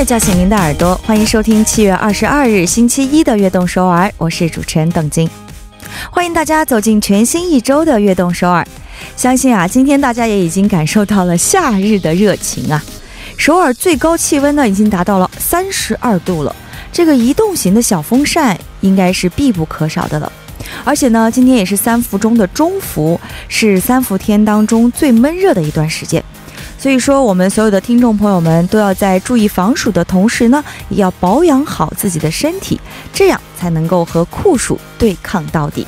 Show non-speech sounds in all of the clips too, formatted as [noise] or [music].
乐叫醒您的耳朵，欢迎收听七月二十二日星期一的《悦动首尔》，我是主持人邓晶。欢迎大家走进全新一周的《悦动首尔》。相信啊，今天大家也已经感受到了夏日的热情啊！首尔最高气温呢，已经达到了三十二度了。这个移动型的小风扇应该是必不可少的了。而且呢，今天也是三伏中的中伏，是三伏天当中最闷热的一段时间。所以说，我们所有的听众朋友们都要在注意防暑的同时呢，也要保养好自己的身体，这样才能够和酷暑对抗到底。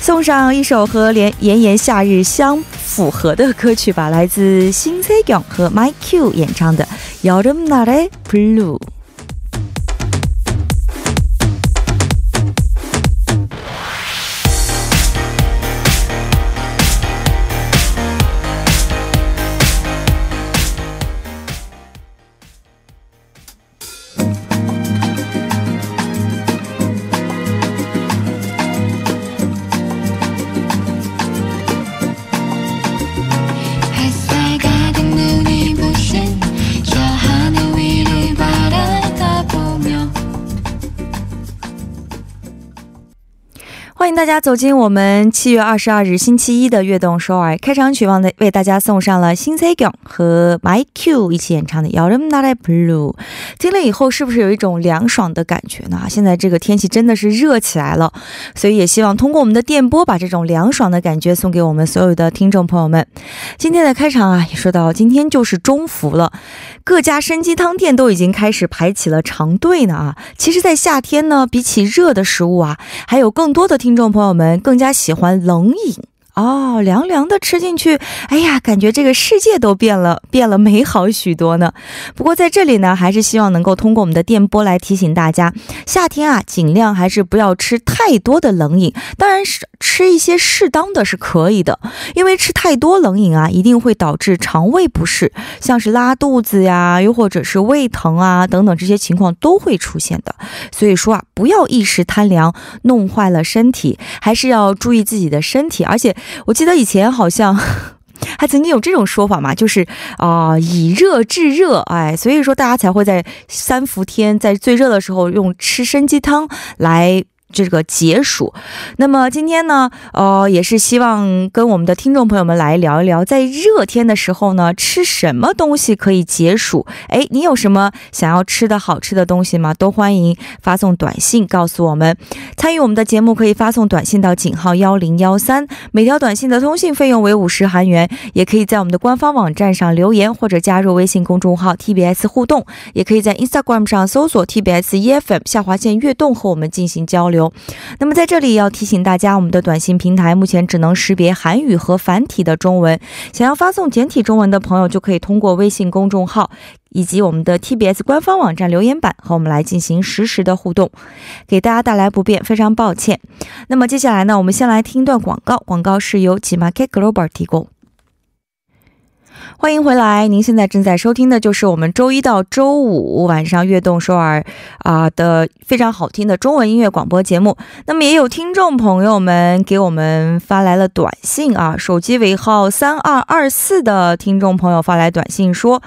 送上一首和连炎炎夏日相符合的歌曲吧，来自新세경和 My Q 演唱的《여름날의 Blue》。 햇 大家走进我们七月二十二日星期一的《悦动首尔》开场曲，望为大家送上了新 C 港和 My Q 一起演唱的《Your m Not Blue》。听了以后，是不是有一种凉爽的感觉呢？现在这个天气真的是热起来了，所以也希望通过我们的电波，把这种凉爽的感觉送给我们所有的听众朋友们。今天的开场啊，也说到今天就是中伏了，各家参鸡汤店都已经开始排起了长队呢啊。其实，在夏天呢，比起热的食物啊，还有更多的听众。朋友们更加喜欢冷饮。哦，凉凉的吃进去，哎呀，感觉这个世界都变了，变了美好许多呢。不过在这里呢，还是希望能够通过我们的电波来提醒大家，夏天啊，尽量还是不要吃太多的冷饮，当然是吃一些适当的是可以的，因为吃太多冷饮啊，一定会导致肠胃不适，像是拉肚子呀，又或者是胃疼啊等等这些情况都会出现的。所以说啊，不要一时贪凉，弄坏了身体，还是要注意自己的身体，而且。我记得以前好像还曾经有这种说法嘛，就是啊、以热制热，哎，所以说大家才会在三伏天，在最热的时候用吃参鸡汤来。这个解暑，那么今天呢，呃，也是希望跟我们的听众朋友们来聊一聊，在热天的时候呢，吃什么东西可以解暑？哎，你有什么想要吃的好吃的东西吗？都欢迎发送短信告诉我们。参与我们的节目可以发送短信到井号幺零幺三，每条短信的通信费用为五十韩元。也可以在我们的官方网站上留言，或者加入微信公众号 TBS 互动，也可以在 Instagram 上搜索 TBS EFM 下划线悦动和我们进行交流。那么在这里要提醒大家，我们的短信平台目前只能识别韩语和繁体的中文，想要发送简体中文的朋友，就可以通过微信公众号。以及我们的 TBS 官方网站留言板和我们来进行实时的互动，给大家带来不便，非常抱歉。那么接下来呢，我们先来听一段广告，广告是由 Gmarket Global 提供。欢迎回来，您现在正在收听的就是我们周一到周五晚上悦动首尔啊、的非常好听的中文音乐广播节目。那么也有听众朋友们给我们发来了短信啊，手机尾号三二二四的听众朋友发来短信说，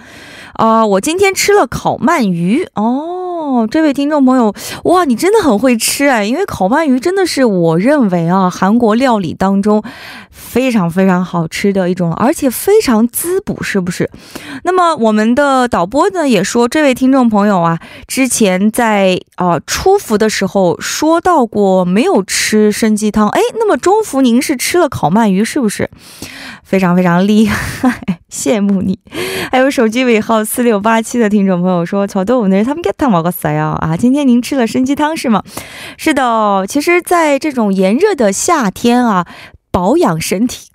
啊、我今天吃了烤鳗鱼哦。哦这位听众朋友，哇，你真的很会吃哎！因为烤鳗鱼真的是我认为啊，韩国料理当中非常非常好吃的一种，而且非常滋补，是不是？那么我们的导播呢也说，这位听众朋友啊，之前在啊、初伏的时候说到过没有吃参鸡汤，哎，那么中伏您是吃了烤鳗鱼，是不是？非常非常厉害。[laughs] 羡慕你，还有手机尾号四六八七的听众朋友说：“乔豆，那是他们该汤毛个塞啊啊！今天您吃了参鸡汤是吗？是的，其实，在这种炎热的夏天啊，保养身体。”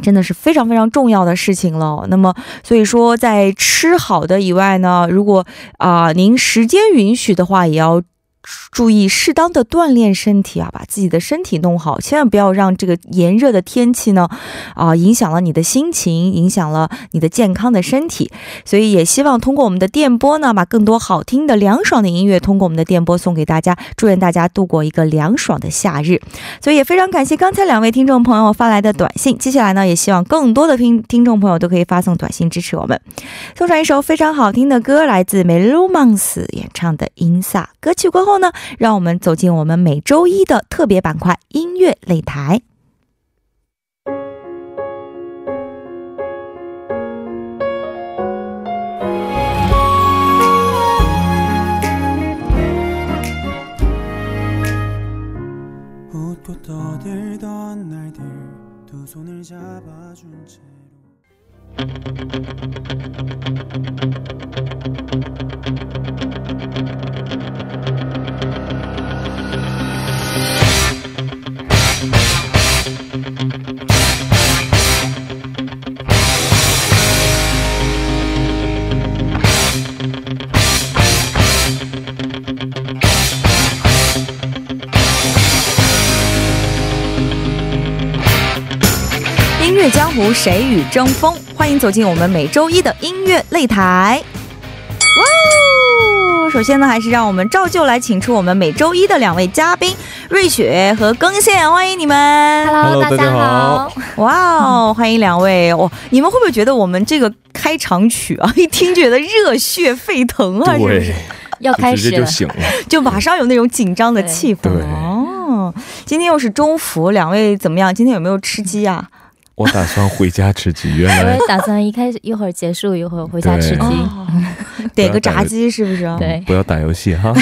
真的是非常非常重要的事情了。那么，所以说在吃好的以外呢，如果啊、您时间允许的话，也要注意适当的锻炼身体啊，把自己的身体弄好，千万不要让这个炎热的天气呢，啊、影响了你的心情，影响了你的健康的身体。所以也希望通过我们的电波呢，把更多好听的凉爽的音乐通过我们的电波送给大家，祝愿大家度过一个凉爽的夏日。所以也非常感谢刚才两位听众朋友发来的短信，接下来呢，也希望更多的听听众朋友都可以发送短信支持我们。送上一首非常好听的歌，来自美路曼斯演唱的《音萨》。歌曲过后后呢，让我们走进我们每周一的特别板块——音乐擂台。谁与争锋？欢迎走进我们每周一的音乐擂台。哇哦！首先呢，还是让我们照旧来请出我们每周一的两位嘉宾瑞雪和更线，欢迎你们！Hello，大家好！哇哦，欢迎两位！哇，你们会不会觉得我们这个开场曲啊，一听觉得热血沸腾啊？对，要开始就醒了，就马上有那种紧张的气氛哦。今天又是中服，两位怎么样？今天有没有吃鸡啊？我打算回家吃鸡，[laughs] 原我来也打算一开始一会儿结束，一会儿回家吃鸡。[laughs] 点个炸鸡是不是？对不要打游戏哈。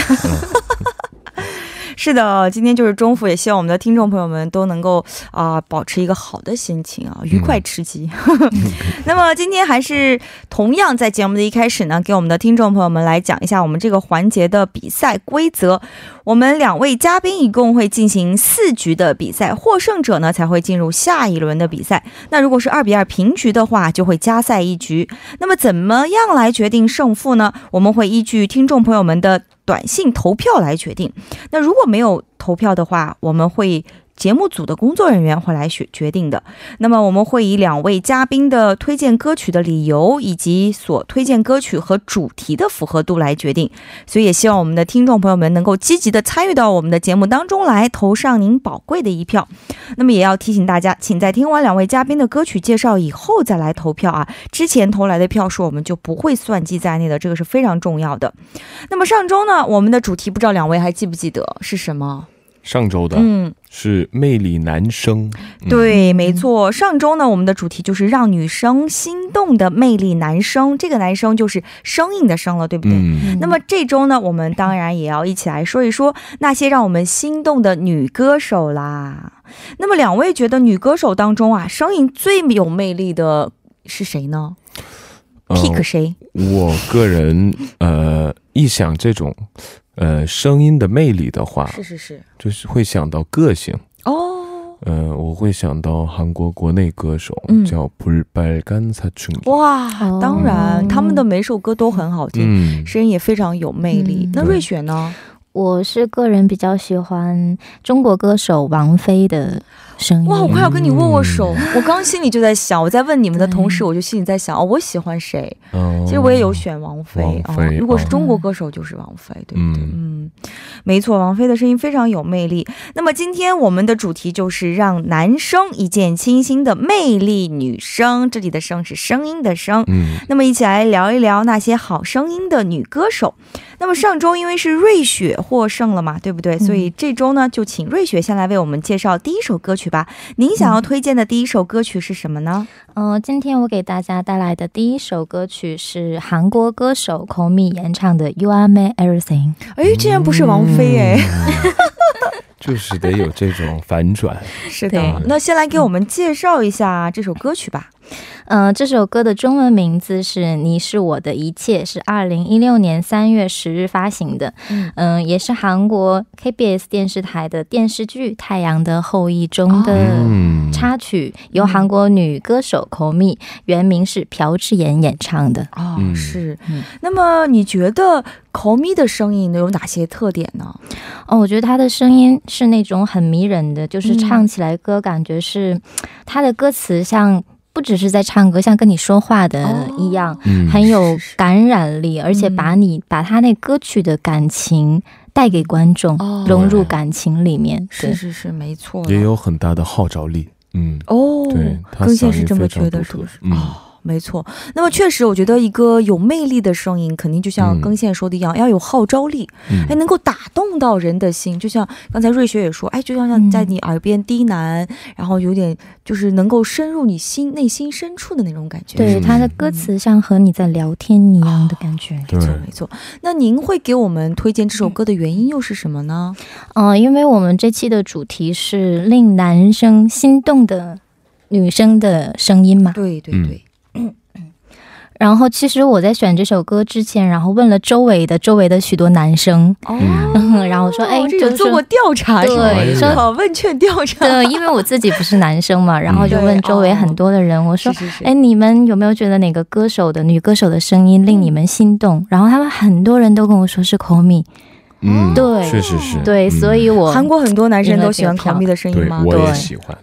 是的，今天就是中伏，也希望我们的听众朋友们都能够啊、保持一个好的心情啊，愉快吃鸡。[laughs] [laughs] 那么今天还是同样在节目的一开始呢，给我们的听众朋友们来讲一下我们这个环节的比赛规则。我们两位嘉宾一共会进行四局的比赛，获胜者呢才会进入下一轮的比赛。那如果是二比二平局的话，就会加赛一局。那么怎么样来决定胜负呢？我们会依据听众朋友们的短信投票来决定。那如果没有投票的话，我们会节目组的工作人员会来决决定的。那么我们会以两位嘉宾的推荐歌曲的理由，以及所推荐歌曲和主题的符合度来决定。所以也希望我们的听众朋友们能够积极的参与到我们的节目当中来，投上您宝贵的一票。那么也要提醒大家，请在听完两位嘉宾的歌曲介绍以后再来投票啊！之前投来的票数我们就不会算计在内的，这个是非常重要的。那么上周呢，我们的主题不知道两位还记不记得是什么？上周的嗯，是魅力男生，嗯，对，没错。上周呢，我们的主题就是让女生心动的魅力男生，这个男生就是声音的声了，对不对？嗯，那么这周呢，我们当然也要一起来说一说那些让我们心动的女歌手啦。那么两位觉得女歌手当中啊，声音最有魅力的是谁呢、呃 p i c k 谁？我个人呃，一想这种呃，声音的魅力的话，是是是，就是会想到个性哦。呃，我会想到韩国国内歌手叫《不白干杀虫》。哇，当然，他们的每首歌都很好听，声音也非常有魅力。那瑞雪呢？我是个人比较喜欢中国歌手王菲的。声音。哇，我快要跟你握握手。嗯我刚刚心里就在想，我在问你们的同时，我就心里在想，哦，我喜欢谁？哦其实我也有选王菲。王菲哦，如果是哦中国歌手，就是王菲，对不对？嗯嗯，没错，王菲的声音非常有魅力。那么今天我们的主题就是让男生一见倾心的魅力女生，这里的“声”是声音的“声”。嗯，那么一起来聊一聊那些好声音的女歌手。那么上周因为是瑞雪获胜了嘛，对不对？所以这周呢，就请瑞雪先来为我们介绍第一首歌曲吧。您想要推荐的第一首歌曲是什么呢？嗯、今天我给大家带来的第一首歌曲是韩国歌手孔米演唱的《You Are My Everything》。哎，竟然不是王菲哎。嗯 [laughs] 就是得有这种反转。是对的，那先来给我们介绍一下这首歌曲吧。嗯、这首歌的中文名字是《你是我的一切》，是二零一六年三月十日发行的。嗯嗯、也是韩国 KBS 电视台的电视剧《太阳的后裔》中的嗯，插曲，由韩国女歌手口蜜，原名是朴智妍演唱的。哦，嗯是嗯。那么你觉得口咪的声音都有哪些特点呢？哦，我觉得他的声音是那种很迷人的，就是嗯唱起来歌感觉是，他的歌词像不只是在唱歌，像跟你说话的一样，嗯很有感染力，而且把你把他那歌曲的感情带给观众，哦融入感情里面。对，是是是，没错。也有很大的号召力。嗯，哦，对，他更线是这么嗓音非常觉得，是不是？嗯。哦，没错。那么确实，我觉得一个有魅力的声音，肯定就像嗯更线说的一样，要有号召力，嗯哎，能够打动到人的心。就像刚才瑞雪也说，哎，就像像在你耳边低喃，然后有点就是能够深入你心内心深处的那种感觉。对，他的歌词像和你在聊天一样的感觉。没错对没错。那您会给我们推荐这首歌的原因又是什么呢？嗯、因为我们这期的主题是令男生心动的女生的声音嘛。对对嗯对，然后其实我在选这首歌之前，然后问了周围的周围的许多男生，哦，嗯然后我说，[laughs] 哎，这就是有做过调查是吗？对，说好问卷调查。对，因为我自己不是男生嘛，然后就问周围很多的人，我说哎，你们有没有觉得哪个歌手的女歌手的声音令你们心动？然后他们很多人都跟我说是 Call Me，嗯，对确实是。对，嗯所以我韩国很多男生都喜欢赢了这个票考咪的声音对吗？我也对喜欢。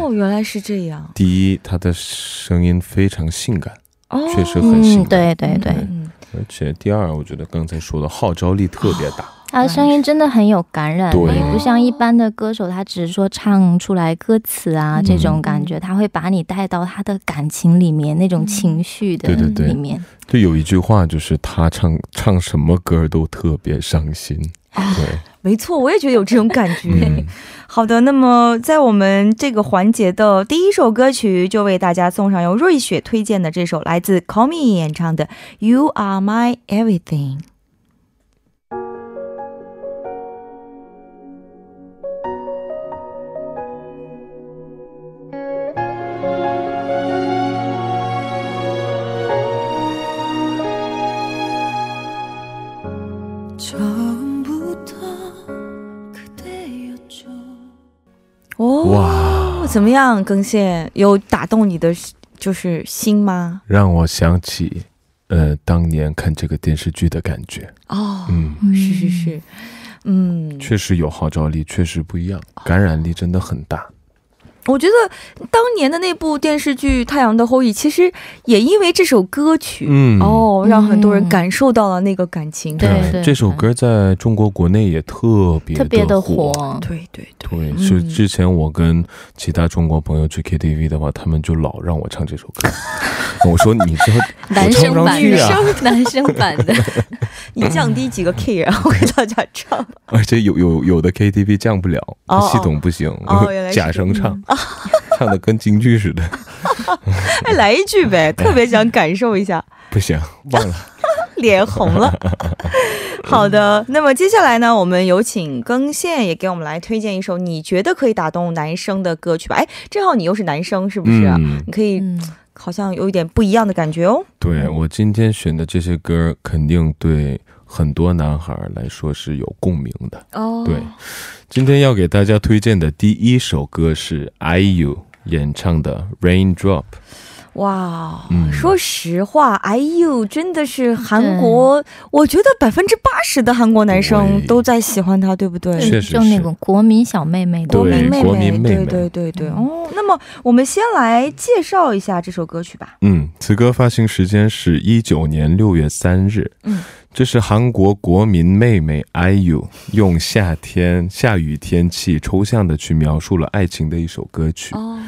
哦，原来是这样。第一，他的声音非常性感，哦，确实很性嗯，对对对，嗯，而且第二，我觉得刚才说的号召力特别大。他的声音真的很有感染力，不像一般的歌手，他只是说唱出来歌词啊、嗯。这种感觉，他会把你带到他的感情里面，那种情绪的对对对。里面。就有一句话，就是他唱唱什么歌都特别伤心。对，没错，我也觉得有这种感觉。嗯，好的，那么在我们这个环节的第一首歌曲，就为大家送上由瑞雪推荐的这首来自 Call Me 演唱的《You Are My Everything》。怎么样，更线有打动你的就是心吗？让我想起，呃，当年看这个电视剧的感觉。哦，嗯，是是是，嗯，确实有号召力，确实不一样，感染力真的很大。我觉得当年的那部电视剧《太阳的后裔》，其实也因为这首歌曲，嗯，哦，让很多人嗯感受到了那个感情。对这首歌在中国国内也特别特别的火。对对对，是之前我跟其他中国朋友去 KTV 的话，他们就老让我唱这首歌。[laughs] 我说你这 [laughs] 男唱不上生版的，男生版的，[laughs] 你降低几个 K，然后给大家唱。而且有有有的 KTV 降不了，哦系统不行，假声唱，[laughs] 唱的跟京剧似的，[laughs] 哎，来一句呗，[laughs] 特别想感受一下，不行，忘了。脸红了。好的，那么接下来呢，我们有请更线也给我们来推荐一首你觉得可以打动男生的歌曲吧。哎，正好你又是男生，是不是啊？嗯，你可以嗯，好像有一点不一样的感觉哦。对我今天选的这些歌，肯定对很多男孩来说是有共鸣的。哦对，今天要给大家推荐的第一首歌是 IU 演唱的《Raindrop》。哇，嗯说实话哎呦真的是韩国，我觉得百分之八十的韩国男生都在喜欢她，对不对？确实就那种国民小妹妹国民妹国民妹妹对对对对。嗯哦，那么我们先来介绍一下这首歌曲吧。嗯，此歌发行时间是一九年六月三日。嗯，这是韩国国民妹妹 IU 用夏天下雨天气抽象的去描述了爱情的一首歌曲。哦，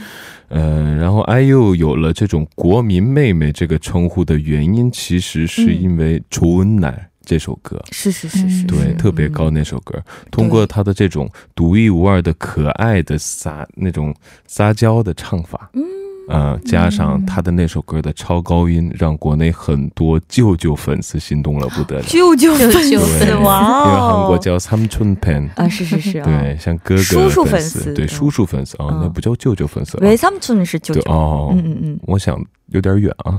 嗯，然后 IU 有了这种“国民妹妹”这个称呼的原因，其实是因为《楚恩奶》这首歌，是是是是，对，特别高那首歌，通过她的这种独一无二的可爱的撒那种撒娇的唱法，嗯。呃，加上他的那首歌的超高音，让国内很多舅舅粉丝心动了不得了。舅舅粉丝对哇因为韩国哦，叫 Samchun Pen，啊是是是啊，对，像哥哥叔叔粉粉丝对，嗯。叔叔粉丝啊，嗯。那不叫舅舅粉丝啊。为三村是舅舅，哦，嗯嗯嗯，我想有点远啊。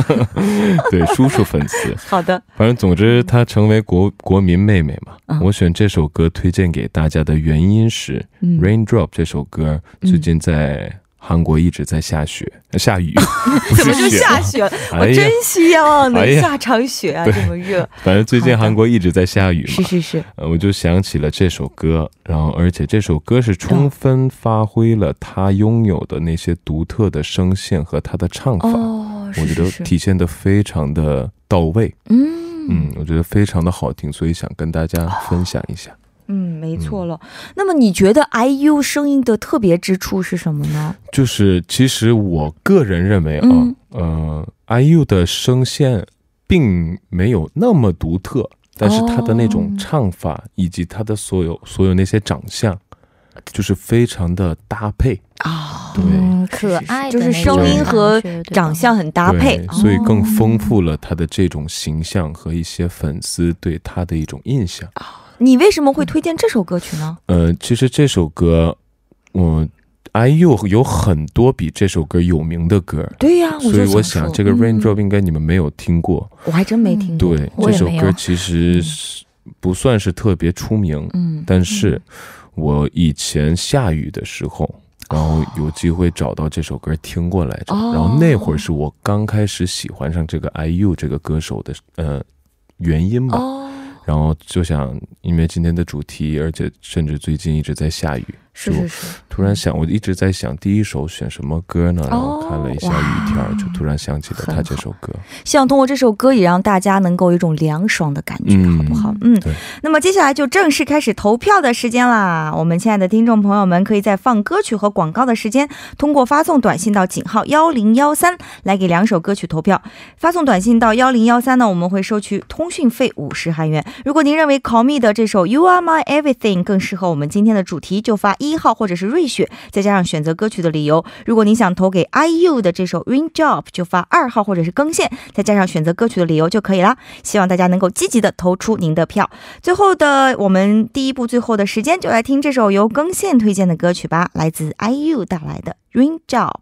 [laughs] 对，叔叔粉丝，好的，反正总之，她成为国国民妹妹嘛。嗯我选这首歌推荐给大家的原因是，嗯。Raindrop》这首歌最近在韩国一直在下雪，呃 [laughs] 下雨，[laughs] 不怎么就下雪了？[laughs] 我真，希望能下场雪啊，对。这么热。反正最近韩国一直在下雨嘛，是是是，呃我就想起了这首歌，然后而且这首歌是充分发挥了他拥有的那些独特的声线和他的唱法，哦，我觉得体现的非常的到位，嗯。嗯，我觉得非常的好听，所以想跟大家分享一下。嗯，没错了。那么你觉得 IU 声音的特别之处是什么呢？就是其实我个人认为啊，嗯呃，IU 的声线并没有那么独特，但是他的那种哦唱法以及他的所有所有那些长相，就是非常的搭配，啊，对嗯，可爱就是声音和长相很搭配，所以更丰哦富了他的这种形象和一些粉丝对他的一种印象。你为什么会推荐这首歌曲呢？呃，其实这首歌，我 IU 有很多比这首歌有名的歌。对呀、所以我想，这个嗯 Raindrop 应该你们没有听过。我还真没听过。对，这首歌其实是不算是特别出名，嗯，但是我以前下雨的时候，然后有机会找到这首歌听过来着，哦然后那会儿是我刚开始喜欢上这个 IU 这个歌手的呃原因吧。哦，然后就想，因为今天的主题，而且甚至最近一直在下雨，是是是，突然想，我一直在想第一首选什么歌呢？然后看了一下雨天就突然想起了他这首歌。希望通过这首歌也让大家能够有一种凉爽的感觉，嗯好不好？嗯对。那么接下来就正式开始投票的时间啦！我们亲爱的听众朋友们，可以在放歌曲和广告的时间，通过发送短信到井号幺零幺三来给两首歌曲投票。发送短信到幺零幺三呢，我们会收取通讯费五十韩元。如果您认为 Call Me 的这首 You Are My Everything 更适合我们今天的主题，就发一一号或者是瑞雪，再加上选择歌曲的理由。如果您想投给 IU 的这首 Rain Job，就发二号或者是更线，再加上选择歌曲的理由就可以啦。希望大家能够积极的投出您的票。最后的我们第一步最后的时间，就来听这首由更线推荐的歌曲吧，来自 IU 带来的 Rain Job。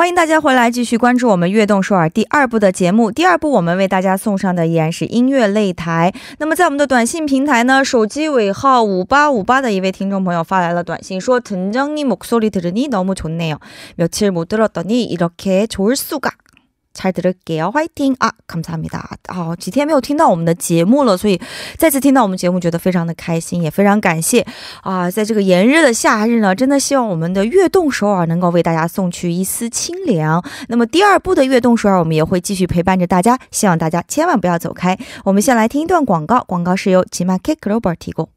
欢迎大家回来，继续关注我们《悦动首尔》第二部的节目。第二部我们为大家送上的依然是音乐擂台。那么在我们的短信平台呢，手机尾号五八五八的一位听众朋友发来了短信，说：“등장님목소리들으니너무좋네요。며칠못들었더니이렇게좋을수가。” 잘 들을게요. 화이팅! 아, 감사합니다. 啊，几天没有听到我们的节目了，所以再次听到我们节目，觉得非常的开心，也非常感谢啊！在这个炎热的夏日呢，真的希望我们的悦动首尔能够为大家送去一丝清凉。那么第二部的悦动首尔，我们也会继续陪伴着大家，希望大家千万不要走开。我们先来听一段广告，广告是由吉玛 K Global 提供。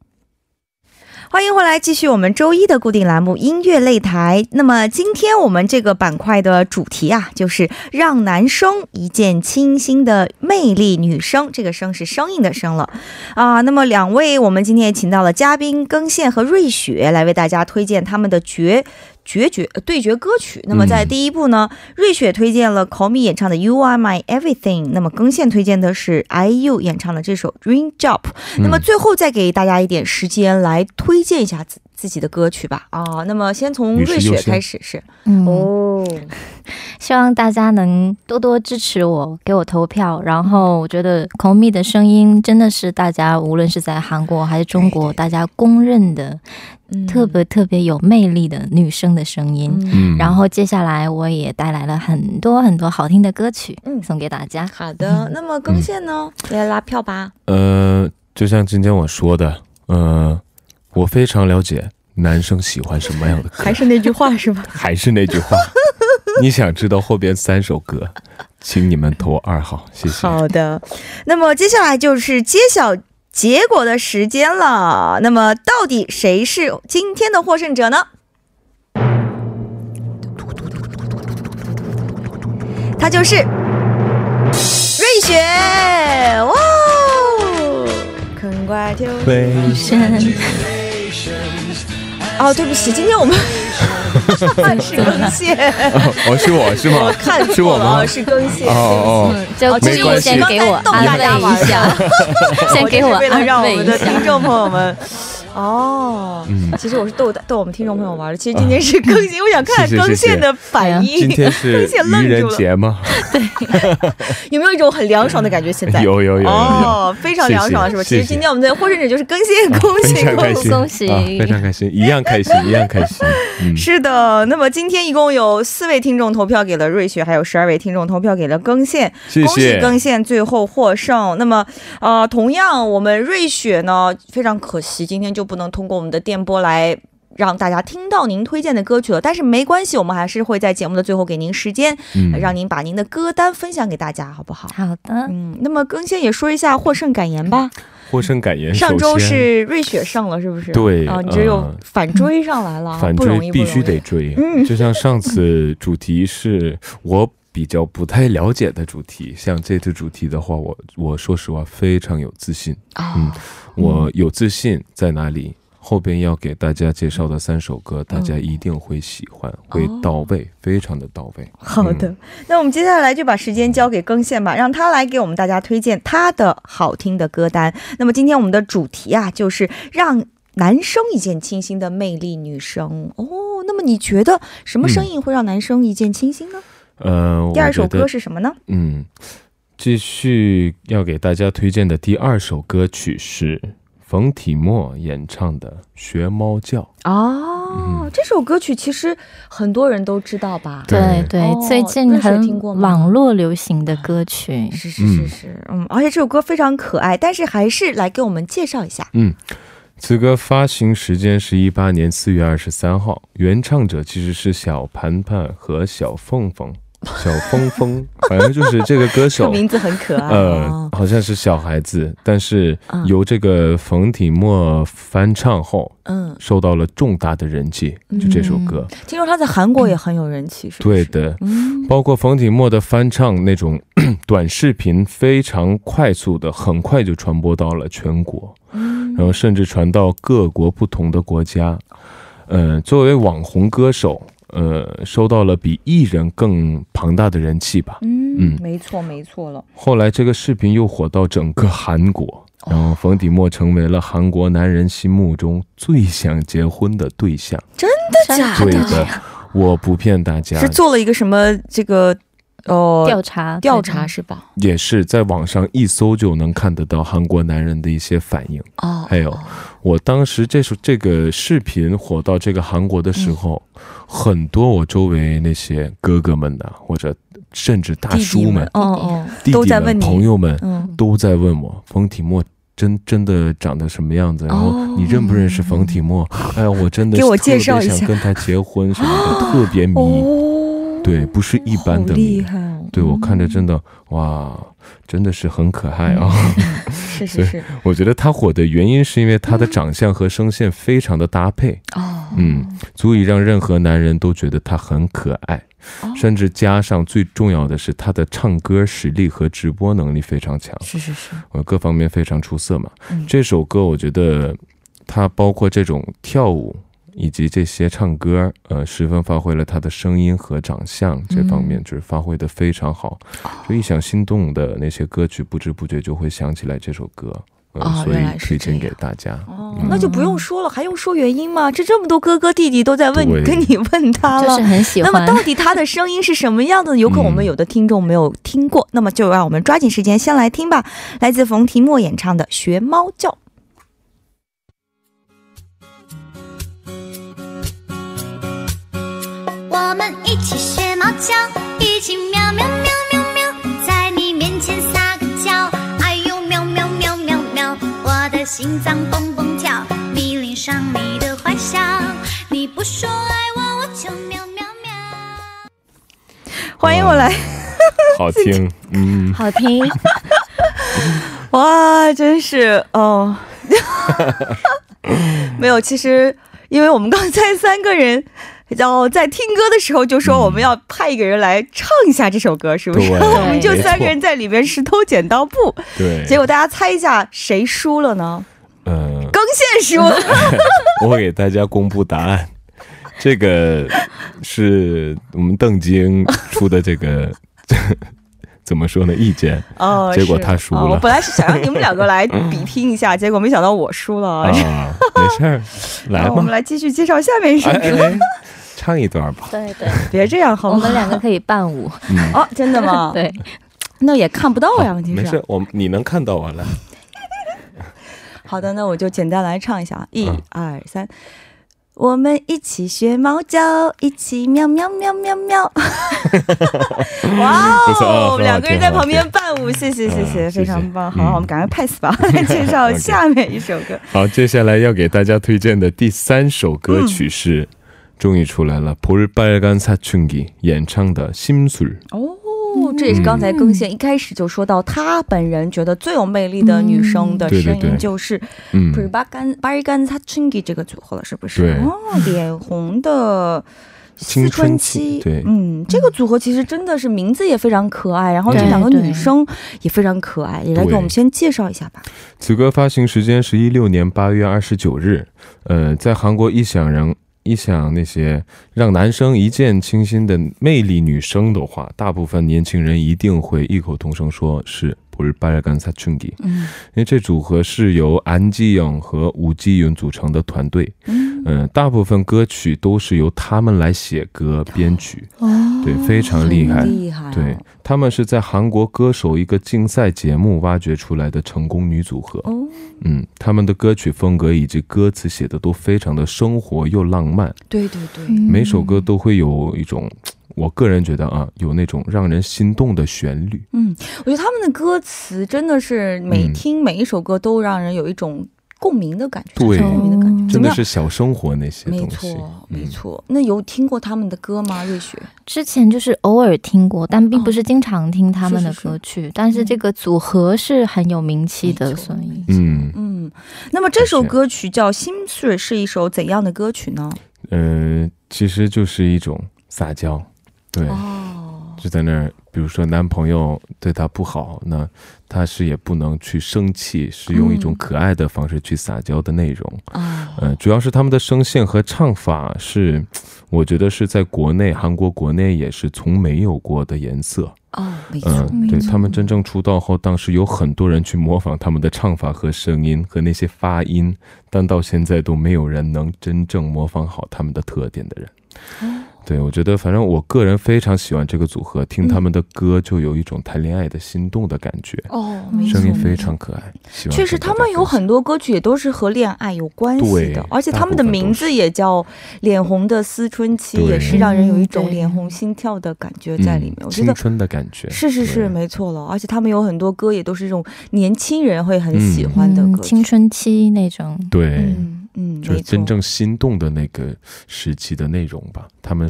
欢迎回来，继续我们周一的固定栏目音乐擂台。那么今天我们这个板块的主题啊，就是让男生一见倾心的魅力女生，这个声是声音的声了啊。那么两位我们今天也请到了嘉宾更线和瑞雪来为大家推荐他们的绝。决绝呃对决歌曲。那么在第一部呢，瑞雪推荐了 Call Me 演唱的 You Are My Everything，那么更线推荐的是 IU 演唱的这首 Rain Job。那么最后再给大家一点时间来推荐一下自自己的歌曲吧。啊，那么先从瑞雪开始是嗯，哦，[laughs] 希望大家能多多支持我，给我投票。然后我觉得 m i 的声音真的是大家无论是在韩国还是中国，大家公认的嗯特别特别有魅力的女生的声音。嗯嗯，然后接下来我也带来了很多很多好听的歌曲，嗯送给大家。好的，那么更线呢，来拉票吧。呃，就像今天我说的，呃，我非常了解男生喜欢什么样的歌？还是那句话是吧？[laughs] 还是那句话。[laughs] 你想知道后边三首歌，请你们投二号，谢谢。好的，那么接下来就是揭晓结果的时间了。那么到底谁是今天的获胜者呢？他就是瑞雪哦！肯怪天飞升。哦，对不起，今天我们 [laughs] 是更谢，哦，是我是吗？看是我吗？是更谢。哦哦，就故意没关系先给我安慰一下，[laughs] [laughs] 先给我安慰一我们的听下。众朋友们。哦，嗯其实我是逗逗我们听众朋友玩的。其实今天是更新，[laughs] 我想看更线的反应。今天是 [laughs] 更线愣愚人节吗？[laughs] 有没有一种很凉爽的感觉？现在有有有有有，哦，非常凉爽，是吧？其实今天我们的获胜者就是更新，恭喜恭喜，恭喜啊非常开心，一样开心，一样开心。嗯，是的，那么今天一共有四位听众投票给了瑞雪，还有十二位听众投票给了更线。恭喜。更线最后获胜。那么，呃，同样我们瑞雪呢，非常可惜，今天就不能通过我们的电波来。让大家听到您推荐的歌曲了，但是没关系，我们还是会在节目的最后给您时间，嗯呃让您把您的歌单分享给大家，好不好？好的，嗯，那么更先也说一下获胜感言吧。获胜感言，上周是瑞雪上了，是不是？对啊，你这又呃反追上来了，反追必须得追。嗯就像上次主题是我比较不太了解的主题，像这次主题的话，我我说实话非常有自信。哦嗯我有自信在哪里？后边要给大家介绍的三首歌，大家一定会喜欢，会到位，非常的到位。好的，嗯那我们接下来就把时间交给更线吧，让他来给我们大家推荐他的好听的歌单。那么今天我们的主题啊，就是让男生一见倾心的魅力女生哦。那么你觉得什么声音会让男生一见倾心呢？呃，第二首歌是什么呢？嗯，继续要给大家推荐的第二首歌曲是冯提莫演唱的《学猫叫》。哦，嗯这首歌曲其实很多人都知道吧？对对哦，最近瑞雪很听过吗网络流行的歌曲，是是是是，嗯，而且这首歌非常可爱，但是还是来给我们介绍一下。嗯，此歌发行时间是一八年四月二十三号，原唱者其实是小盘盘和小凤凤，小峰峰，反正就是这个歌手。[laughs] 名字很可爱、呃哦，，好像是小孩子，但是嗯由这个冯提莫翻唱后，嗯，受到了重大的人气。就这首歌，听说他在韩国也很有人气，是不是？对的，嗯，包括冯提莫的翻唱那种 [clears throat] 短视频，非常快速的，很快就传播到了全国，嗯然后甚至传到各国不同的国家。呃，作为网红歌手，呃，收到了比艺人更庞大的人气吧。嗯嗯没错没错了。后来这个视频又火到整个韩国，然后冯提莫成为了韩国男人心目中最想结婚的对象。真的假的对的的，我不骗大家，是做了一个什么这个哦调查调查是吧？也是在网上一搜就能看得到韩国男人的一些反应。哦，还有，我当时这首这个视频火到这个韩国的时候，嗯很多我周围那些哥哥们呐、或者甚至大叔们、哦哦，弟弟们、都在问朋友们嗯，都在问我冯提莫。真真的长得什么样子？然后哦你认不认识冯提莫？哎呀，我真的给我特别介绍一下想跟他结婚什么的，[gasps] 特别迷。哦，对，不是一般的厉。害哦，对我看着真的哇，真的是很可爱啊！[laughs] 是是是，我觉得他火的原因是因为他的长相和声线非常的搭配，哦，嗯，足以让任何男人都觉得他很可爱，哦甚至加上最重要的是他的唱歌实力和直播能力非常强，是是是，呃，各方面非常出色嘛。嗯这首歌我觉得它包括这种跳舞。以及这些唱歌，呃，十分发挥了他的声音和长相这方面，就是发挥的非常好。就一想心动的那些歌曲，不知不觉就会想起来这首歌，呃所以推荐给大家。哦嗯，那就不用说了，还用说原因吗？这这么多哥哥弟弟都在问你，跟你问他了，就是很喜欢那么。到底他的声音是什么样的？[laughs] 有可能我们有的听众没有听过，那么就让我们抓紧时间先来听吧。来自冯提莫演唱的《学猫叫》。我们一起学猫叫，一起喵喵喵喵喵，在你面前撒个娇，哎呦喵喵喵喵喵，我的心脏蹦蹦跳，迷恋上你的坏笑，你不说爱我，我就喵喵喵。欢迎我来，[laughs] 好听，嗯，好听，哇，真是哦，[laughs] 没有，其实因为我们刚才三个人然后在听歌的时候就说我们要派一个人来唱一下这首歌，是不是？对 [laughs] 我们就三个人在里面石头剪刀布，对，结果大家猜一下谁输了呢？呃，更线输了。[laughs] 我会给大家公布答案。这个是我们邓晶出的这个怎么说呢？意见哦，结果他输了哦我本来是想让你们两个来比拼一下，[laughs] 结果没想到我输了。啊，没事儿，[laughs] 来我们，来继续介绍下面一首歌。哎哎，哎唱一段吧。对对，[laughs] 别这样好我？们两个可以伴舞。嗯，哦，真的吗？，对，那也看不到呀，问题是。没事，我你能看到我了。好的，那我就简单来唱一下啊，一嗯二三。我们一起学猫叫，一起喵喵喵喵喵。[laughs] 哇不错啊哦，我们两个人在旁边挺伴舞，谢谢谢嗯谢，谢谢非常棒。嗯好，我们赶快 pass 吧，来介绍 OK [laughs] 下面一首歌。好，接下来要给大家推荐的第三首歌曲是，终于出来了，볼빨간사춘기演唱的《心술》。哦， 这也是刚才更新一开始就说到，他本人觉得最有魅力的女生的声音就是嗯，不是巴干巴尔干萨春吉这个组合了，是不是？对哦，脸红的。青思春春期期，对嗯，这个组合其实真的是名字也非常可爱，然后这两个女生也非常可爱，也来给我们先介绍一下吧。此歌发行时间是一六年八月二十九日。呃，在韩国一想人一想那些让男生一见倾心的魅力女生的话，大部分年轻人一定会异口同声说是。볼빨간사춘기。 嗯因为这组合是由安基영和吴基윤组成的团队。嗯，嗯，大部分歌曲都是由他们来写歌、编曲，哦，对，非常厉害。厉害、哦，对，他们是在韩国歌手一个竞赛节目挖掘出来的成功女组合。哦，嗯，他们的歌曲风格以及歌词写的都非常的生活又浪漫，对对对，嗯每首歌都会有一种， 我个人觉得啊，有那种让人心动的旋律。嗯，我觉得他们的歌词真的是每嗯听每一首歌都让人有一种共鸣的感觉，对共鸣的感觉？真的是小生活那些没东西，错，没嗯错。那有听过他们的歌吗？瑞雪？之前就是偶尔听过，但并不是经常听他们的是是是歌曲。但是这个组合是很有名气的，所以嗯，嗯，那么这首歌曲叫《心碎》，是一首怎样的歌曲呢？呃，其实就是一种撒娇，对，哦，就在那儿，比如说男朋友对她不好，那她是也不能去生气，是用一种嗯可爱的方式去撒娇的内容。嗯，呃，主要是他们的声线和唱法是，我觉得是在国内韩国国内也是从没有过的颜色。哦，没错，嗯、对没错他们真正出道后，当时有很多人去模仿他们的唱法和声音和那些发音，但到现在都没有人能真正模仿好他们的特点的人。哦对，我觉得反正我个人非常喜欢这个组合，听嗯他们的歌就有一种谈恋爱的心动的感觉，哦，没错声音非常可爱。确实，他们有很多歌曲也都是和恋爱有关系的，而且他们的名字也叫《脸红的思春期》，也是让人有一种脸红心跳的感觉在里面。嗯我觉得青春的感觉是是是，没错了。而且他们有很多歌也都是这种年轻人会很喜欢的歌曲。青春期那种，对。嗯嗯，就是真正心动的那个时期的内容吧。他们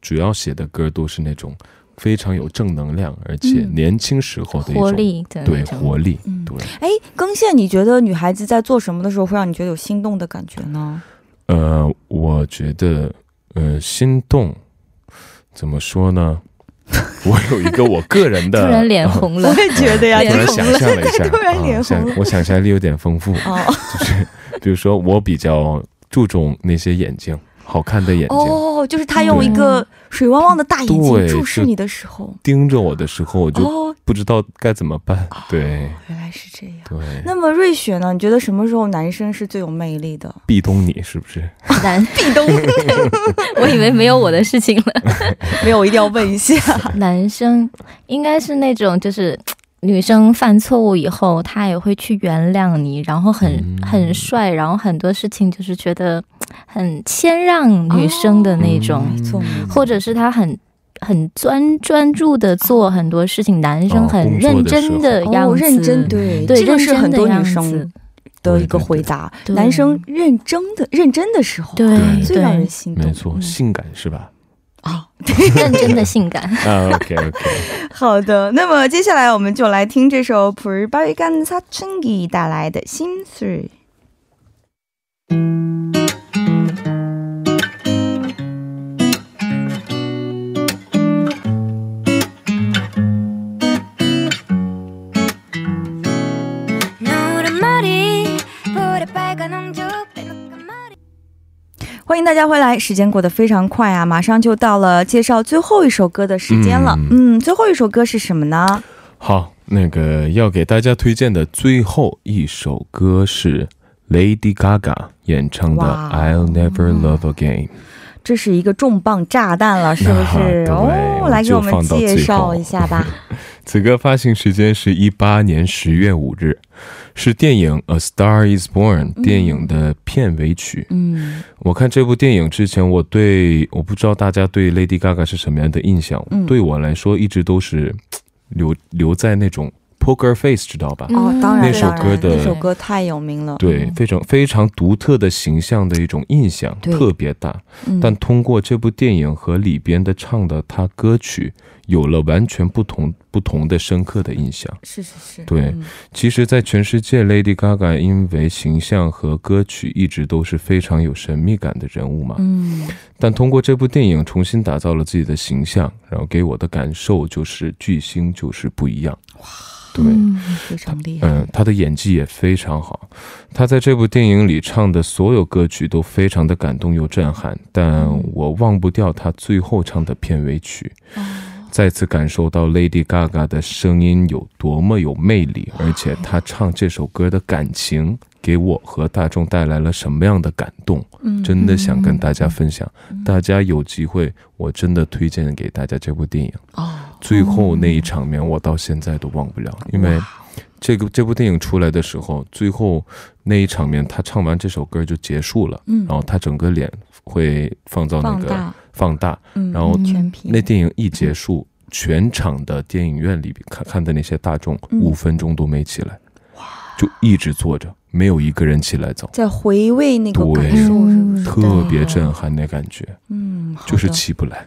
主要写的歌都是那种非常有正能量，而且嗯年轻时候的一种活力的对活力，嗯对。哎，更线，你觉得女孩子在做什么的时候会让你觉得有心动的感觉呢？呃，我觉得呃，心动怎么说呢？[laughs] 我有一个我个人的，突然脸红了 [laughs] 我。也觉得呀，突然脸红了想象了一下，[laughs] 突然脸红了。我想象力有点丰富，哦就是比如说我比较注重那些眼睛，好看的眼睛。哦，就是他用一个水汪汪的大眼睛注视你的时候，盯着我的时候，我就哦，不知道该怎么办。对原来是这样。对，那么瑞雪呢？你觉得什么时候男生是最有魅力的？壁咚你是不是？男壁咚，[laughs] 我以为没有我的事情了。[laughs] 没有，我一定要问一下。男生应该是那种就是。女生犯错误以后，她也会去原谅你，然后很、嗯。很帅，然后很多事情就是觉得很谦让女生的那种，或者是他很很专专注的做很多事情，男生哦很认真的样子，哦，认真，对，对，这个是很多女认真的样生子的一个回答。对对男生认真的认真的时候，对对。最让人，心动。没错，嗯。性感是吧？啊，[laughs] 认真的性感。啊，OK OK，好的。那么接下来我们就来听这首普尔巴瑞干萨春吉带来的《心碎》。迎大家回来，时间过得非常快啊，马上就到了介绍最后一首歌的时间了。嗯最后一首歌是什么呢？好，那个要给大家推荐的最后一首歌是 Lady Gaga 演唱的《I'll Never Love Again》。这是一个重磅炸弹了，[laughs] 是不是？啊哦，来给我们介绍一下吧。[laughs] 此歌发行时间是一八年十月五日，是电影《A Star Is Born》电影的片尾曲。嗯我看这部电影之前，我对我不知道大家对 Lady Gaga 是什么样的印象。嗯对我来说，一直都是留留在那种 Poker Face，知道吧？嗯哦，当然，那首歌的那首歌太有名了。对，非常非常独特的形象的一种印象，特别大。嗯但通过这部电影和里边的唱的他歌曲，有了完全不同不同的深刻的印象。是是是，对嗯其实，在全世界，Lady Gaga 因为形象和歌曲一直都是非常有神秘感的人物嘛。嗯但通过这部电影重新打造了自己的形象，然后给我的感受就是巨星就是不一样。对，嗯非常厉害。嗯，他的演技也非常好。他在这部电影里唱的所有歌曲都非常的感动又震撼，但我忘不掉他最后唱的片尾曲。再次感受到 Lady Gaga 的声音有多么有魅力，而且她唱这首歌的感情给我和大众带来了什么样的感动，嗯真的想跟大家分享。大家有机会，我真的推荐给大家这部电影。哦，最后那一场面，我到现在都忘不了，因为这个这部电影出来的时候，最后那一场面，他唱完这首歌就结束了，嗯。然后他整个脸会放到那个放大，然后那电影一结束，全场的电影院里看看的那些大众，嗯。五分钟都没起来，就一直坐着，没有一个人起来走，在回味那个对感受，是不是？特别震撼那感觉，嗯，就是起不来。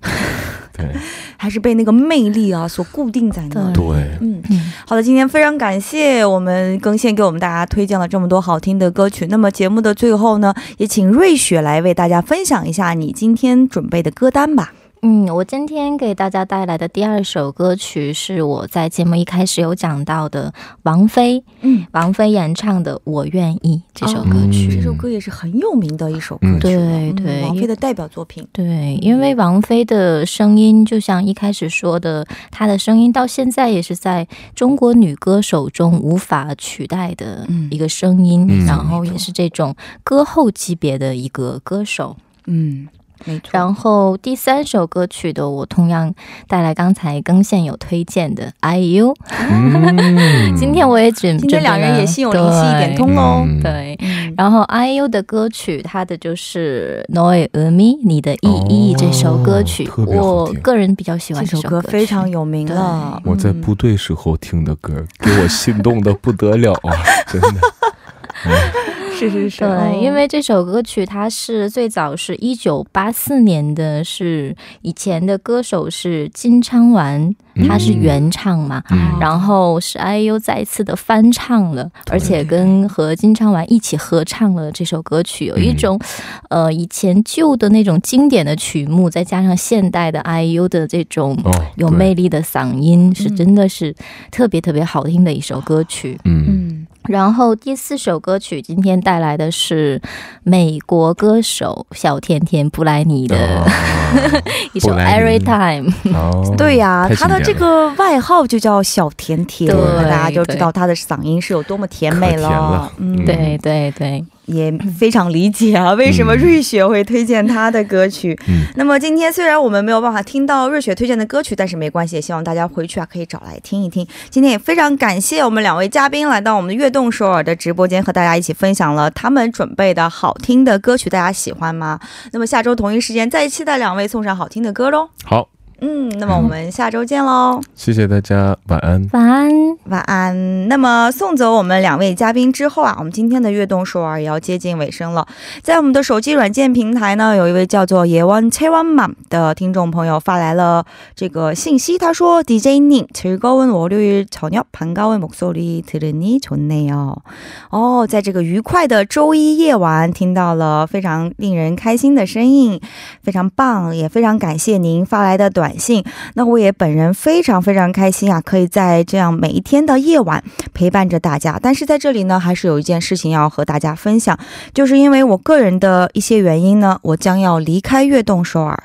[laughs] 对 [laughs] 还是被那个魅力啊所固定在那里。对嗯好的，今天非常感谢我们更新给我们大家推荐了这么多好听的歌曲。那么节目的最后呢，也请瑞雪来为大家分享一下你今天准备的歌单吧。嗯，我今天给大家带来的第二首歌曲是我在节目一开始有讲到的王菲，嗯，王菲演唱的《我愿意》这首歌嗯曲。这首歌也是很有名的一首歌嗯。曲了，对对嗯王菲的代表作品。对，因为王菲的声音，就像一开始说的，她的声音到现在也是在中国女歌手中无法取代的嗯。一个声音，嗯。然后也是这种歌后级别的一个歌手。嗯，没错。然后第三首歌曲的，我同样带来刚才更线有推荐的《IU》，嗯今天我也准今天两人也心有灵犀一点通哦。嗯对。嗯然后 IU 的歌曲，它的就是《Noi Umi》你的意义、哦这首歌曲，我个人比较喜欢这首首歌非常有名了。我在嗯部队时候听的歌，给我心动的不得了啊！[laughs] 真的，是是是，对，哦。因为这首歌曲它是最早是一九八四年的，是以前的歌手是金昌完，他是原唱嘛，嗯。然后是 IU 再次的翻唱了，而且跟和金昌完一起合唱了这首歌曲，有一种、呃以前旧的那种经典的曲目，再加上现代的 IU 的这种。哦，有魅力的嗓音是嗯。真的是特别特别好听的一首歌曲。嗯。嗯然后第四首歌曲今天带来的是美国歌手小甜甜布莱尼的哦 [laughs] 一首《Every Time》。哦 [laughs] 对呀、太他的这个外号就叫小甜甜，对大家就知道他的嗓音是有多么甜美了。嗯，对对对，也非常理解啊，为什么瑞雪会推荐他的歌曲。嗯那么今天虽然我们没有办法听到瑞雪推荐的歌曲，但是没关系，也希望大家回去啊可以找来听一听。今天也非常感谢我们两位嘉宾来到我们的悦动首尔的直播间，和大家一起分享了他们准备的好听的歌曲，大家喜欢吗？那么下周同一时间再期待两位送上好听的歌喽。好，嗯，那么我们下周见喽。[laughs] 谢谢大家，晚安。晚安。晚安。那么送走我们两位嘉宾之后啊，我们今天的悦动首尔也要接近尾声了。在我们的手机软件平台呢，有一位叫做예원채원맘的听众朋友发来了这个信息，他说：“DJ 님즐거운월요일저녁반가운목소리들으니좋네요。”哦，在这个愉快的周一夜晚，听到了非常令人开心的声音，非常棒，也非常感谢您发来的短 短信。那我也本人非常非常开心啊，可以在这样每一天的夜晚陪伴着大家。但是在这里呢，还是有一件事情要和大家分享，就是因为我个人的一些原因呢，我将要离开悦动首尔。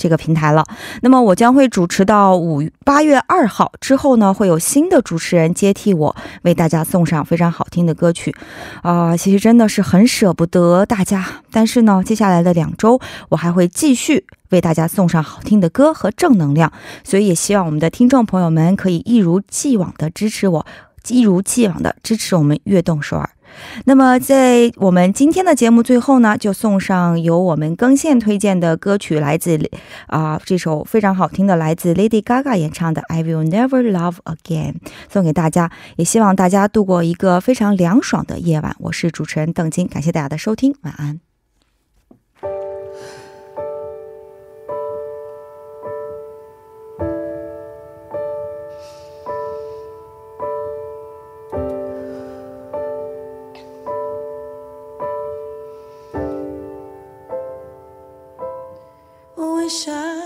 这个平台了，那么我将会主持到五八月二号之后呢，会有新的主持人接替我，为大家送上非常好听的歌曲，啊、其实真的是很舍不得大家，但是呢，接下来的两周我还会继续为大家送上好听的歌和正能量，所以也希望我们的听众朋友们可以一如既往的支持我，一如既往的支持我们悦动首尔。那么，在我们今天的节目最后呢，就送上由我们更线推荐的歌曲，来自啊、这首非常好听的，来自 Lady Gaga 演唱的《I Will Never Love Again》，送给大家。也希望大家度过一个非常凉爽的夜晚。我是主持人邓晶，感谢大家的收听，晚安。shine.